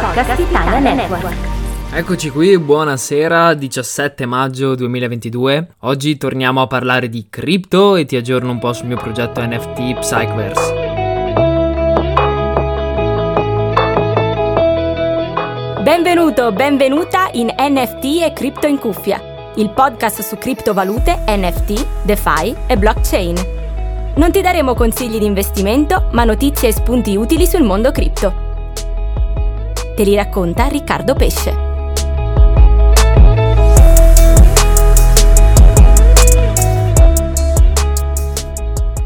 podcast Italia Network. Eccoci qui, buonasera, 17 maggio 2022. Oggi torniamo a parlare di cripto e ti aggiorno un po' sul mio progetto NFT Psychverse. Benvenuto, benvenuta in NFT e Cripto in cuffia, il podcast su criptovalute, NFT, DeFi e blockchain. Non ti daremo consigli di investimento, ma notizie e spunti utili sul mondo cripto. Te li racconta Riccardo Pesce.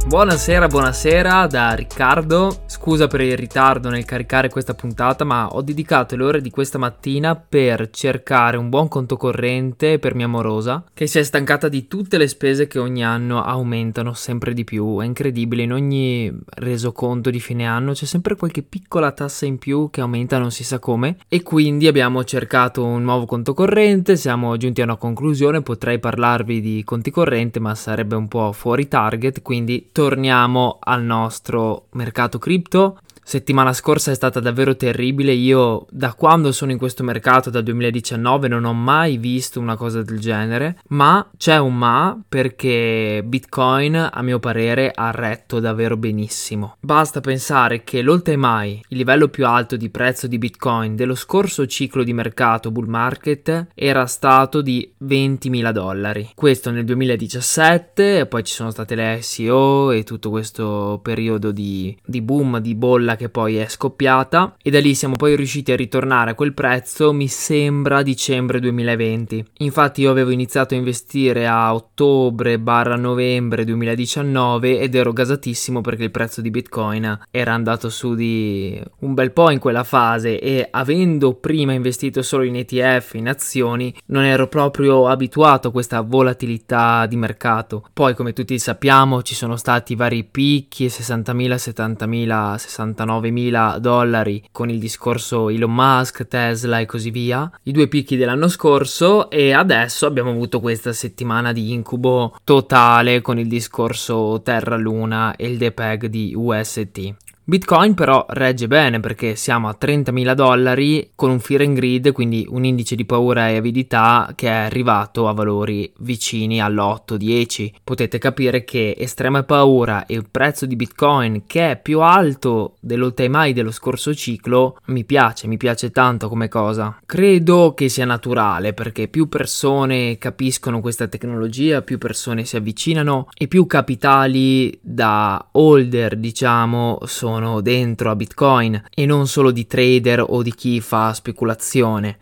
Buonasera, buonasera da Riccardo. Scusa per il ritardo nel caricare questa puntata, ma ho dedicato le ore di questa mattina per cercare un buon conto corrente per mia morosa, che si è stancata di tutte le spese che ogni anno aumentano sempre di più. È incredibile, in ogni resoconto di fine anno c'è sempre qualche piccola tassa in più che aumenta non si sa come e quindi abbiamo cercato un nuovo conto corrente, siamo giunti a una conclusione, potrei parlarvi di conti corrente, ma sarebbe un po' fuori target, quindi torniamo al nostro mercato cripto esto settimana scorsa è stata davvero terribile. Io da quando sono in questo mercato, dal 2019, non ho mai visto una cosa del genere. Ma c'è un ma perché Bitcoin, a mio parere, ha retto davvero benissimo. Basta pensare che l'oltre mai, il livello più alto di prezzo di Bitcoin dello scorso ciclo di mercato bull market era stato di 20.000 dollari. Questo nel 2017, e poi ci sono state le SEO e tutto questo periodo di, di boom, di bolla che poi è scoppiata e da lì siamo poi riusciti a ritornare a quel prezzo, mi sembra dicembre 2020. Infatti io avevo iniziato a investire a ottobre-novembre 2019 ed ero gasatissimo perché il prezzo di Bitcoin era andato su di un bel po' in quella fase e avendo prima investito solo in ETF, in azioni, non ero proprio abituato a questa volatilità di mercato. Poi come tutti sappiamo ci sono stati vari picchi, 60.000, 70.000, 69 mila dollari con il discorso Elon Musk, Tesla e così via, i due picchi dell'anno scorso e adesso abbiamo avuto questa settimana di incubo totale con il discorso Terra Luna e il DPEG di UST. Bitcoin però regge bene perché siamo a 30.000 dollari con un fear and greed, quindi un indice di paura e avidità che è arrivato a valori vicini all'8-10. Potete capire che estrema paura e il prezzo di Bitcoin che è più alto dell'all time high dello scorso ciclo mi piace, mi piace tanto come cosa. Credo che sia naturale perché più persone capiscono questa tecnologia, più persone si avvicinano e più capitali da holder diciamo sono sono dentro a Bitcoin e non solo di trader o di chi fa speculazione.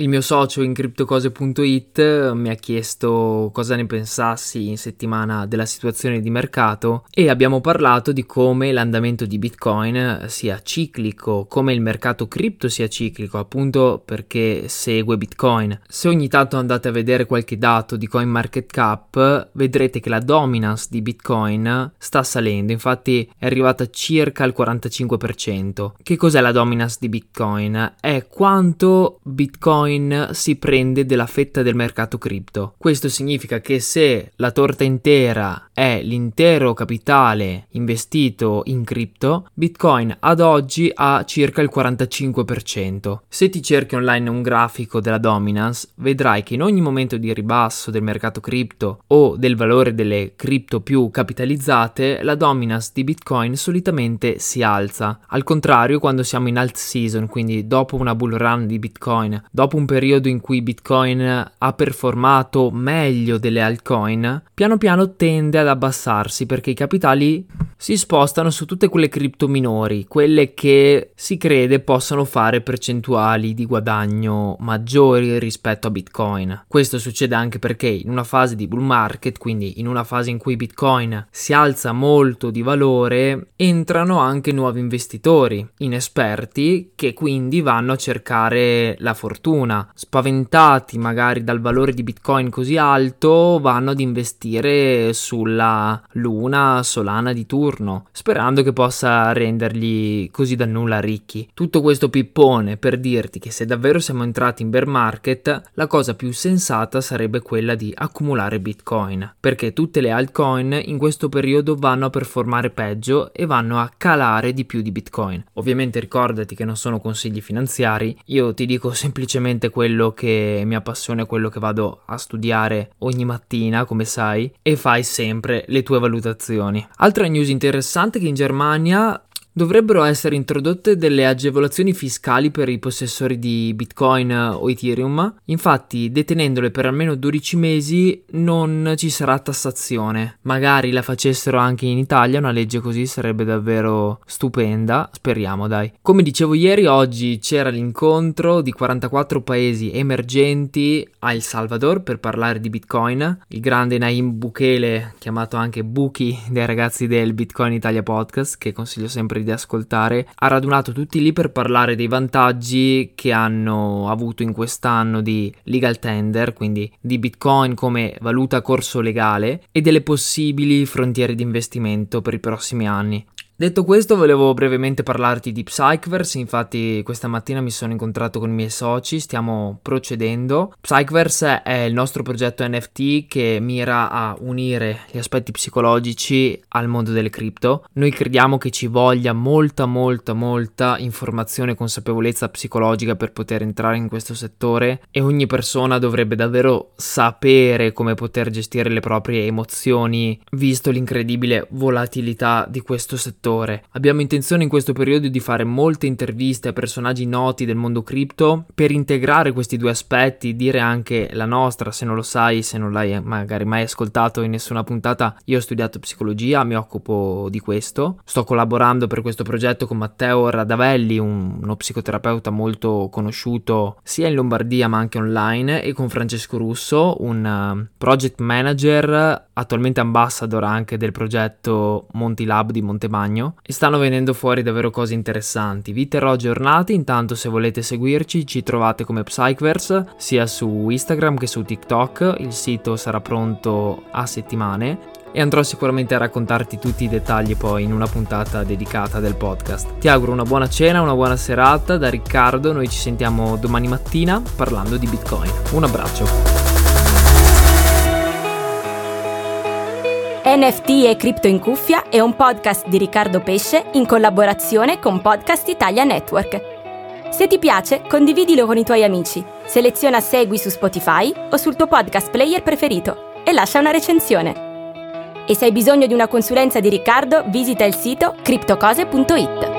Il mio socio in criptocose.it mi ha chiesto cosa ne pensassi in settimana della situazione di mercato e abbiamo parlato di come l'andamento di Bitcoin sia ciclico, come il mercato cripto sia ciclico, appunto perché segue Bitcoin. Se ogni tanto andate a vedere qualche dato di CoinMarketCap, vedrete che la dominance di Bitcoin sta salendo, infatti è arrivata circa al 45%. Che cos'è la dominance di Bitcoin? È quanto Bitcoin Bitcoin si prende della fetta del mercato cripto. Questo significa che se la torta intera è l'intero capitale investito in cripto, Bitcoin ad oggi ha circa il 45%. Se ti cerchi online un grafico della dominance, vedrai che in ogni momento di ribasso del mercato cripto o del valore delle cripto più capitalizzate, la dominance di Bitcoin solitamente si alza. Al contrario, quando siamo in alt season, quindi dopo una bull run di Bitcoin, dopo un periodo in cui Bitcoin ha performato meglio delle altcoin, piano piano tende ad abbassarsi perché i capitali si spostano su tutte quelle cripto minori, quelle che si crede possano fare percentuali di guadagno maggiori rispetto a Bitcoin. Questo succede anche perché in una fase di bull market, quindi in una fase in cui Bitcoin si alza molto di valore, entrano anche nuovi investitori inesperti che quindi vanno a cercare la fortuna. Spaventati magari dal valore di Bitcoin così alto, vanno ad investire sulla luna solana di turno sperando che possa rendergli così da nulla ricchi. Tutto questo pippone per dirti che se davvero siamo entrati in bear market, la cosa più sensata sarebbe quella di accumulare bitcoin, perché tutte le altcoin in questo periodo vanno a performare peggio e vanno a calare di più di bitcoin. Ovviamente ricordati che non sono consigli finanziari, io ti dico semplicemente quello che mi appassiona quello che vado a studiare ogni mattina, come sai, e fai sempre le tue valutazioni. Altra news interessante che in Germania Dovrebbero essere introdotte delle agevolazioni fiscali per i possessori di Bitcoin o Ethereum, infatti detenendole per almeno 12 mesi non ci sarà tassazione. Magari la facessero anche in Italia, una legge così sarebbe davvero stupenda, speriamo dai. Come dicevo ieri, oggi c'era l'incontro di 44 paesi emergenti a El Salvador per parlare di Bitcoin. Il grande Naim Bukele, chiamato anche Buki dei ragazzi del Bitcoin Italia Podcast, che consiglio sempre di ascoltare, ha radunato tutti lì per parlare dei vantaggi che hanno avuto in quest'anno di legal tender, quindi di Bitcoin come valuta corso legale e delle possibili frontiere di investimento per i prossimi anni. Detto questo, volevo brevemente parlarti di Psychverse, infatti questa mattina mi sono incontrato con i miei soci, stiamo procedendo. Psychverse è il nostro progetto NFT che mira a unire gli aspetti psicologici al mondo delle cripto. Noi crediamo che ci voglia molta, molta, molta informazione e consapevolezza psicologica per poter entrare in questo settore e ogni persona dovrebbe davvero sapere come poter gestire le proprie emozioni, visto l'incredibile volatilità di questo settore settore. Abbiamo intenzione in questo periodo di fare molte interviste a personaggi noti del mondo cripto per integrare questi due aspetti, dire anche la nostra, se non lo sai, se non l'hai magari mai ascoltato in nessuna puntata, io ho studiato psicologia, mi occupo di questo. Sto collaborando per questo progetto con Matteo Radavelli, un, uno psicoterapeuta molto conosciuto sia in Lombardia ma anche online, e con Francesco Russo, un uh, project manager, attualmente ambassador anche del progetto Monti Lab di Montemagno Magno e stanno venendo fuori davvero cose interessanti. Vi terrò aggiornati, intanto se volete seguirci ci trovate come Psychverse sia su Instagram che su TikTok, il sito sarà pronto a settimane e andrò sicuramente a raccontarti tutti i dettagli poi in una puntata dedicata del podcast. Ti auguro una buona cena, una buona serata da Riccardo, noi ci sentiamo domani mattina parlando di Bitcoin. Un abbraccio. NFT e Cripto in Cuffia è un podcast di Riccardo Pesce in collaborazione con Podcast Italia Network. Se ti piace, condividilo con i tuoi amici, seleziona Segui su Spotify o sul tuo podcast player preferito e lascia una recensione. E se hai bisogno di una consulenza di Riccardo, visita il sito criptocose.it.